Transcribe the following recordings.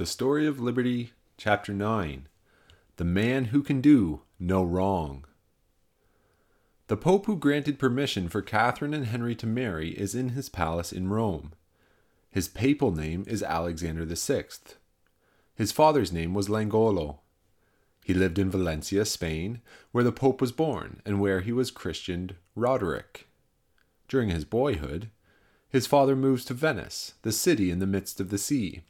The Story of Liberty, Chapter 9 The Man Who Can Do No Wrong. The Pope who granted permission for Catherine and Henry to marry is in his palace in Rome. His papal name is Alexander VI. His father's name was Langolo. He lived in Valencia, Spain, where the Pope was born and where he was christened Roderick. During his boyhood, his father moves to Venice, the city in the midst of the sea,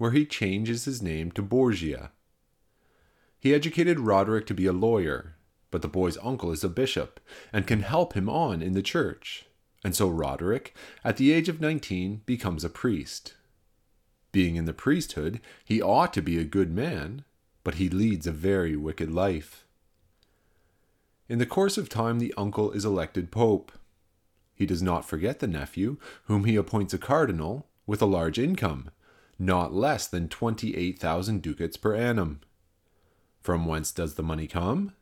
where he changes his name to Borgia. He educated Roderick to be a lawyer, but the boy's uncle is a bishop and can help him on in the church, and so Roderick, at the age of 19, becomes a priest. Being in the priesthood, he ought to be a good man, but he leads a very wicked life. In the course of time, the uncle is elected pope. He does not forget the nephew, whom he appoints a cardinal with a large income, not less than 28,000 ducats per annum. From whence does the money come?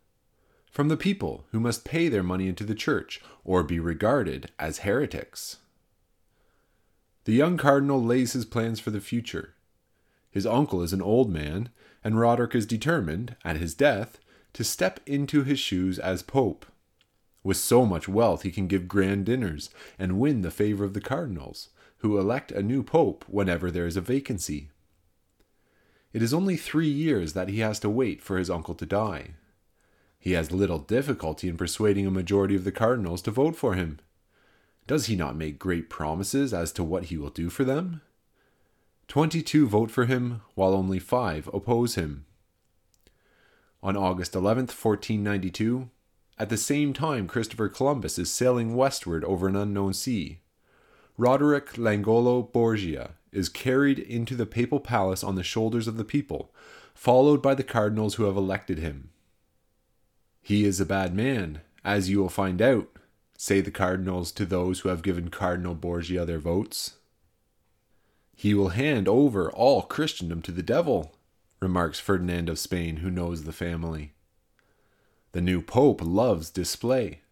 From the people, who must pay their money into the church, or be regarded as heretics. The young cardinal lays his plans for the future. His uncle is an old man, and Roderick is determined, at his death, to step into his shoes as pope. With so much wealth, he can give grand dinners and win the favor of the cardinals, who elect a new pope whenever there is a vacancy. It is only three years that he has to wait for his uncle to die. He has little difficulty in persuading a majority of the cardinals to vote for him. Does he not make great promises as to what he will do for them? Twenty two vote for him, while only five oppose him. On August 11th, 1492, at the same time Christopher Columbus is sailing westward over an unknown sea, Roderick Langolo Borgia is carried into the papal palace on the shoulders of the people, followed by the cardinals who have elected him. He is a bad man, as you will find out, say the cardinals to those who have given Cardinal Borgia their votes. He will hand over all Christendom to the devil, remarks Ferdinand of Spain, who knows the family. The new pope loves display.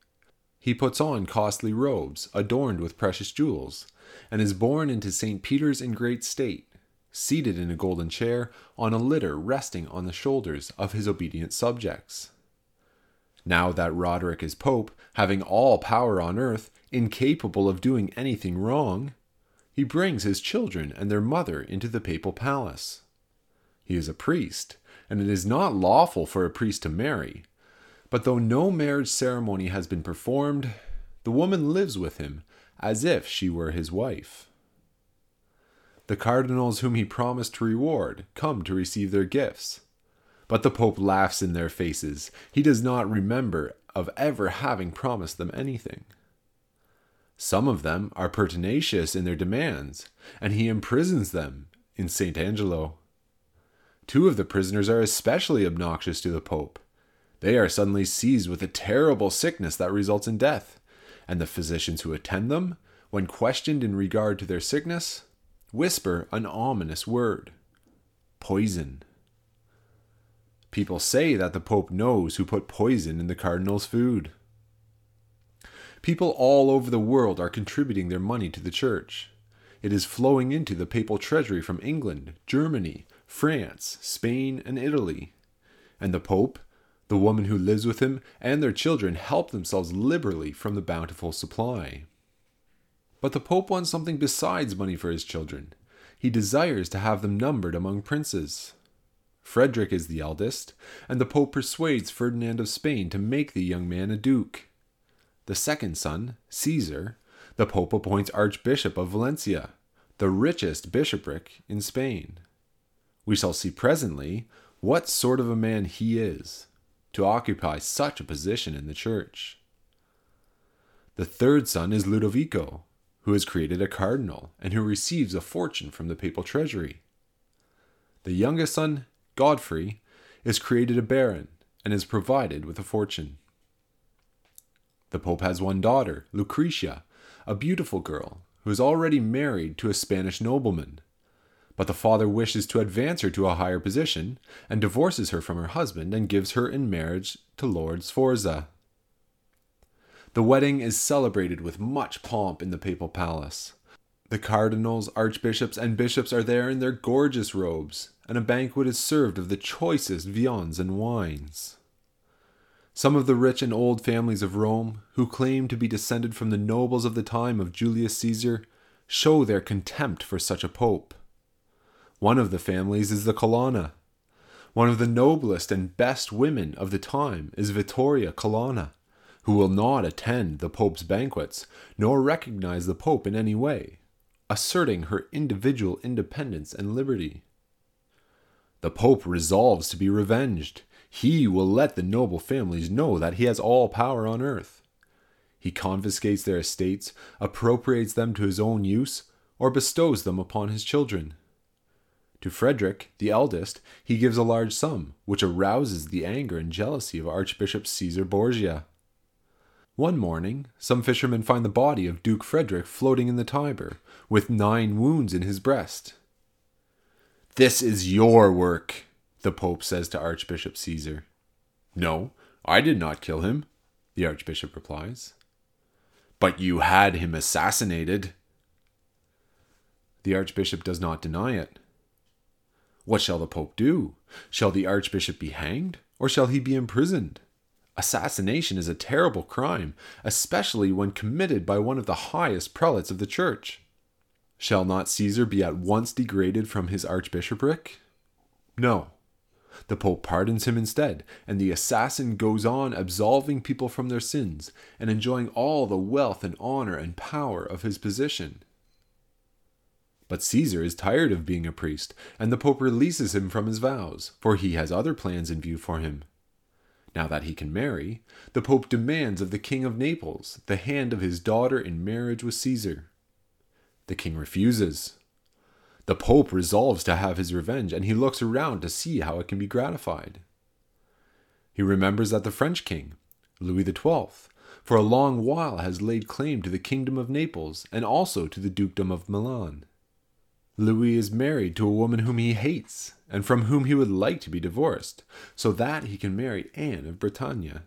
He puts on costly robes, adorned with precious jewels, and is borne into St. Peter's in great state, seated in a golden chair on a litter resting on the shoulders of his obedient subjects. Now that Roderick is pope, having all power on earth, incapable of doing anything wrong, he brings his children and their mother into the papal palace. He is a priest, and it is not lawful for a priest to marry. But though no marriage ceremony has been performed, the woman lives with him as if she were his wife. The cardinals whom he promised to reward come to receive their gifts. But the Pope laughs in their faces. He does not remember of ever having promised them anything. Some of them are pertinacious in their demands, and he imprisons them in St. Angelo. Two of the prisoners are especially obnoxious to the Pope. They are suddenly seized with a terrible sickness that results in death, and the physicians who attend them, when questioned in regard to their sickness, whisper an ominous word poison. People say that the Pope knows who put poison in the Cardinal's food. People all over the world are contributing their money to the Church. It is flowing into the papal treasury from England, Germany, France, Spain, and Italy. And the Pope, the woman who lives with him, and their children help themselves liberally from the bountiful supply. But the Pope wants something besides money for his children. He desires to have them numbered among princes. Frederick is the eldest, and the Pope persuades Ferdinand of Spain to make the young man a duke. The second son, Caesar, the Pope appoints Archbishop of Valencia, the richest bishopric in Spain. We shall see presently what sort of a man he is to occupy such a position in the church. The third son is Ludovico, who is created a cardinal and who receives a fortune from the papal treasury. The youngest son, Godfrey, is created a baron and is provided with a fortune. The Pope has one daughter, Lucretia, a beautiful girl who is already married to a Spanish nobleman but the father wishes to advance her to a higher position and divorces her from her husband and gives her in marriage to Lord Sforza. The wedding is celebrated with much pomp in the papal palace. The cardinals, archbishops, and bishops are there in their gorgeous robes, and a banquet is served of the choicest viands and wines. Some of the rich and old families of Rome, who claim to be descended from the nobles of the time of Julius Caesar, show their contempt for such a pope. One of the families is the Colonna. One of the noblest and best women of the time is Vittoria Colonna, who will not attend the pope's banquets, nor recognize the pope in any way asserting her individual independence and liberty. The Pope resolves to be revenged. He will let the noble families know that he has all power on earth. He confiscates their estates, appropriates them to his own use, or bestows them upon his children. To Frederick, the eldest, he gives a large sum, which arouses the anger and jealousy of Archbishop Caesar Borgia. One morning, some fishermen find the body of Duke Frederick floating in the Tiber, with nine wounds in his breast. This is your work, the Pope says to Archbishop Caesar. No, I did not kill him, the Archbishop replies. But you had him assassinated. The Archbishop does not deny it. What shall the Pope do? Shall the Archbishop be hanged, or shall he be imprisoned? Assassination is a terrible crime, especially when committed by one of the highest prelates of the Church. Shall not Caesar be at once degraded from his archbishopric? No. The Pope pardons him instead, and the assassin goes on absolving people from their sins and enjoying all the wealth and honor and power of his position. But Caesar is tired of being a priest, and the Pope releases him from his vows, for he has other plans in view for him. Now that he can marry, the Pope demands of the King of Naples the hand of his daughter in marriage with Caesar. The king refuses. The Pope resolves to have his revenge, and he looks around to see how it can be gratified. He remembers that the French king, Louis XII, for a long while has laid claim to the kingdom of Naples and also to the dukedom of Milan. Louis is married to a woman whom he hates and from whom he would like to be divorced, so that he can marry Anne of Bretagne.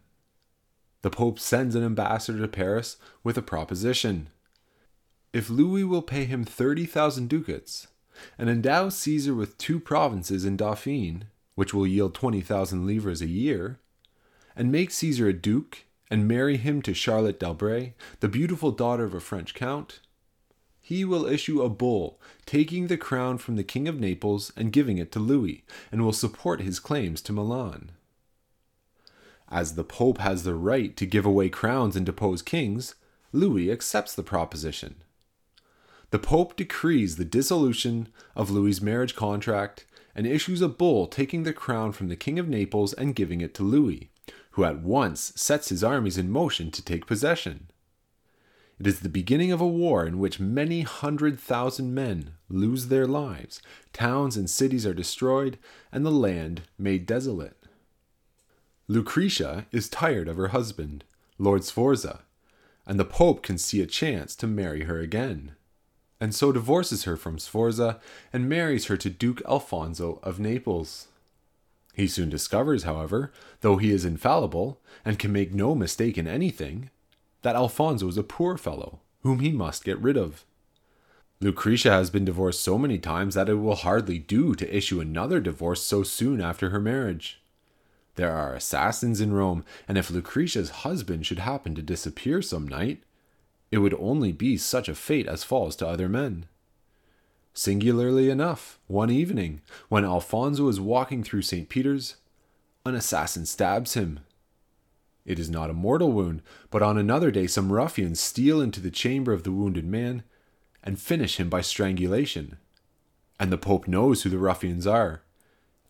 The Pope sends an ambassador to Paris with a proposition. If Louis will pay him 30,000 ducats and endow Caesar with two provinces in Dauphine, which will yield 20,000 livres a year, and make Caesar a duke and marry him to Charlotte d'Albret, the beautiful daughter of a French count, he will issue a bull taking the crown from the King of Naples and giving it to Louis, and will support his claims to Milan. As the Pope has the right to give away crowns and depose kings, Louis accepts the proposition. The Pope decrees the dissolution of Louis's marriage contract and issues a bull taking the crown from the King of Naples and giving it to Louis, who at once sets his armies in motion to take possession. It is the beginning of a war in which many hundred thousand men lose their lives, towns and cities are destroyed, and the land made desolate. Lucretia is tired of her husband, Lord Sforza, and the Pope can see a chance to marry her again, and so divorces her from Sforza and marries her to Duke Alfonso of Naples. He soon discovers, however, though he is infallible and can make no mistake in anything, that Alfonso is a poor fellow, whom he must get rid of. Lucretia has been divorced so many times that it will hardly do to issue another divorce so soon after her marriage. There are assassins in Rome, and if Lucretia's husband should happen to disappear some night, it would only be such a fate as falls to other men. Singularly enough, one evening, when Alfonso is walking through St. Peter's, an assassin stabs him it is not a mortal wound, but on another day some ruffians steal into the chamber of the wounded man and finish him by strangulation. And the Pope knows who the ruffians are,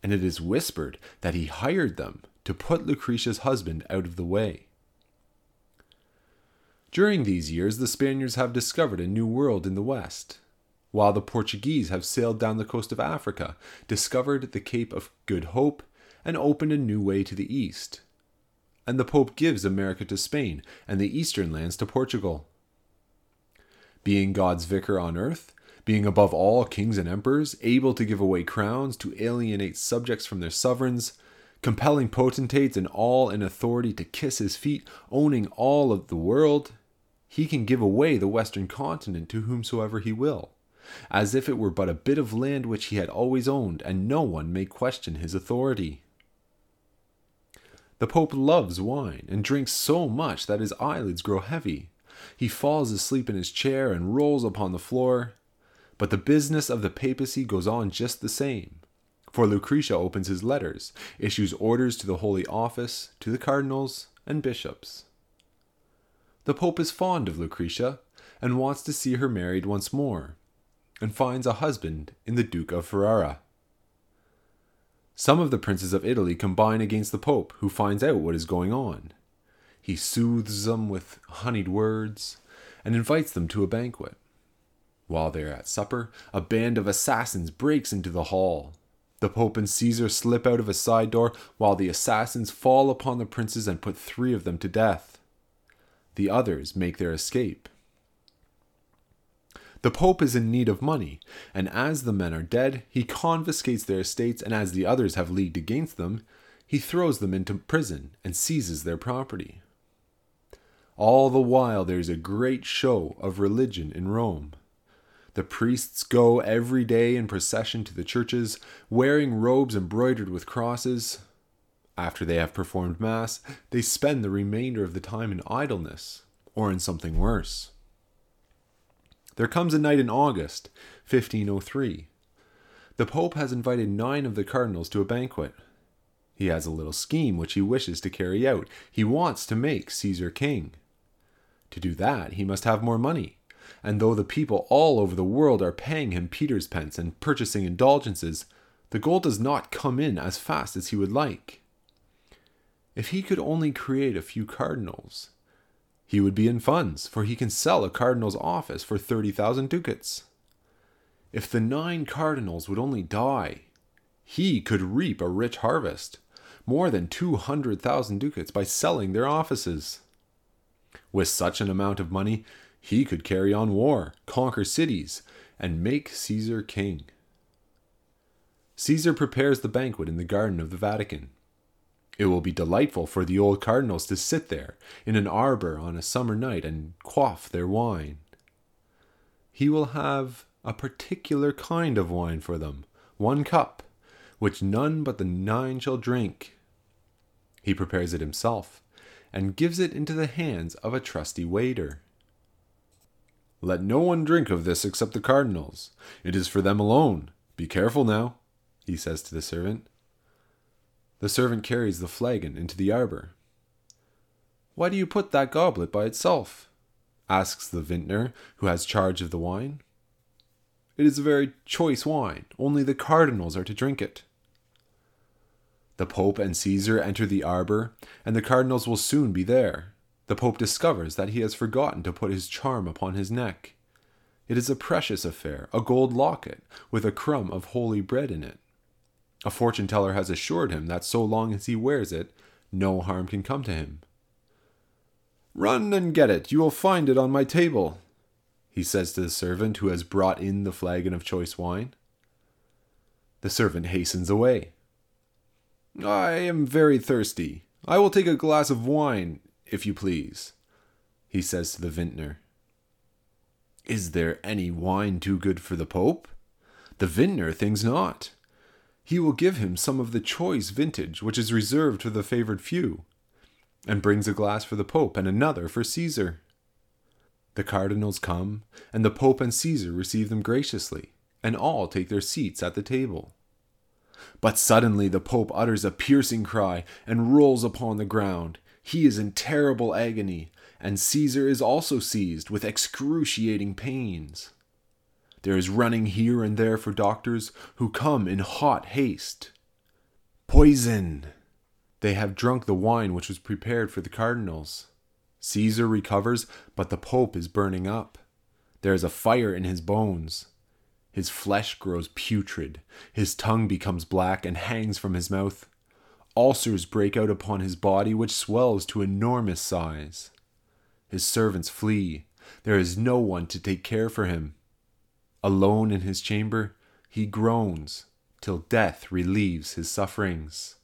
and it is whispered that he hired them to put Lucretia's husband out of the way. During these years, the Spaniards have discovered a new world in the west, while the Portuguese have sailed down the coast of Africa, discovered the Cape of Good Hope, and opened a new way to the east and the Pope gives America to Spain and the eastern lands to Portugal. Being God's vicar on earth, being above all kings and emperors, able to give away crowns to alienate subjects from their sovereigns, compelling potentates and all in authority to kiss his feet, owning all of the world, he can give away the western continent to whomsoever he will, as if it were but a bit of land which he had always owned, and no one may question his authority. The Pope loves wine, and drinks so much that his eyelids grow heavy. He falls asleep in his chair and rolls upon the floor. But the business of the papacy goes on just the same. For Lucretia opens his letters, issues orders to the Holy Office, to the cardinals and bishops. The Pope is fond of Lucretia, and wants to see her married once more, and finds a husband in the Duke of Ferrara. Some of the princes of Italy combine against the Pope, who finds out what is going on. He soothes them with honeyed words, and invites them to a banquet. While they are at supper, a band of assassins breaks into the hall. The Pope and Caesar slip out of a side door, while the assassins fall upon the princes and put three of them to death. The others make their escape. The Pope is in need of money, and as the men are dead, he confiscates their estates, and as the others have leagued against them, he throws them into prison and seizes their property. All the while there is a great show of religion in Rome. The priests go every day in procession to the churches, wearing robes embroidered with crosses. After they have performed Mass, they spend the remainder of the time in idleness, or in something worse. There comes a night in August, 1503. The Pope has invited nine of the cardinals to a banquet. He has a little scheme which he wishes to carry out. He wants to make Caesar king. To do that, he must have more money. And though the people all over the world are paying him Peter's pence and purchasing indulgences, the gold does not come in as fast as he would like. If he could only create a few cardinals, he would be in funds, for he can sell a cardinal's office for 30,000 ducats. If the nine cardinals would only die, he could reap a rich harvest, more than 200,000 ducats, by selling their offices. With such an amount of money, he could carry on war, conquer cities, and make Caesar king. Caesar prepares the banquet in the garden of the Vatican. It will be delightful for the old cardinals to sit there in an arbor on a summer night and quaff their wine. He will have a particular kind of wine for them, one cup, which none but the nine shall drink. He prepares it himself, and gives it into the hands of a trusty waiter. Let no one drink of this except the cardinals. It is for them alone. Be careful now, he says to the servant. The servant carries the flagon into the arbor. Why do you put that goblet by itself? asks the vintner, who has charge of the wine. It is a very choice wine. Only the cardinals are to drink it. The Pope and Caesar enter the arbor, and the cardinals will soon be there. The Pope discovers that he has forgotten to put his charm upon his neck. It is a precious affair, a gold locket, with a crumb of holy bread in it. A fortune teller has assured him that so long as he wears it, no harm can come to him. Run and get it, you will find it on my table, he says to the servant who has brought in the flagon of choice wine. The servant hastens away. I am very thirsty. I will take a glass of wine, if you please, he says to the vintner. Is there any wine too good for the Pope? The vintner thinks not he will give him some of the choice vintage which is reserved for the favored few, and brings a glass for the Pope and another for Caesar. The cardinals come, and the Pope and Caesar receive them graciously, and all take their seats at the table. But suddenly the Pope utters a piercing cry and rolls upon the ground. He is in terrible agony, and Caesar is also seized with excruciating pains. There is running here and there for doctors who come in hot haste. Poison! They have drunk the wine which was prepared for the cardinals. Caesar recovers, but the Pope is burning up. There is a fire in his bones. His flesh grows putrid, his tongue becomes black and hangs from his mouth. Ulcers break out upon his body, which swells to enormous size. His servants flee. There is no one to take care for him. Alone in his chamber, he groans till death relieves his sufferings.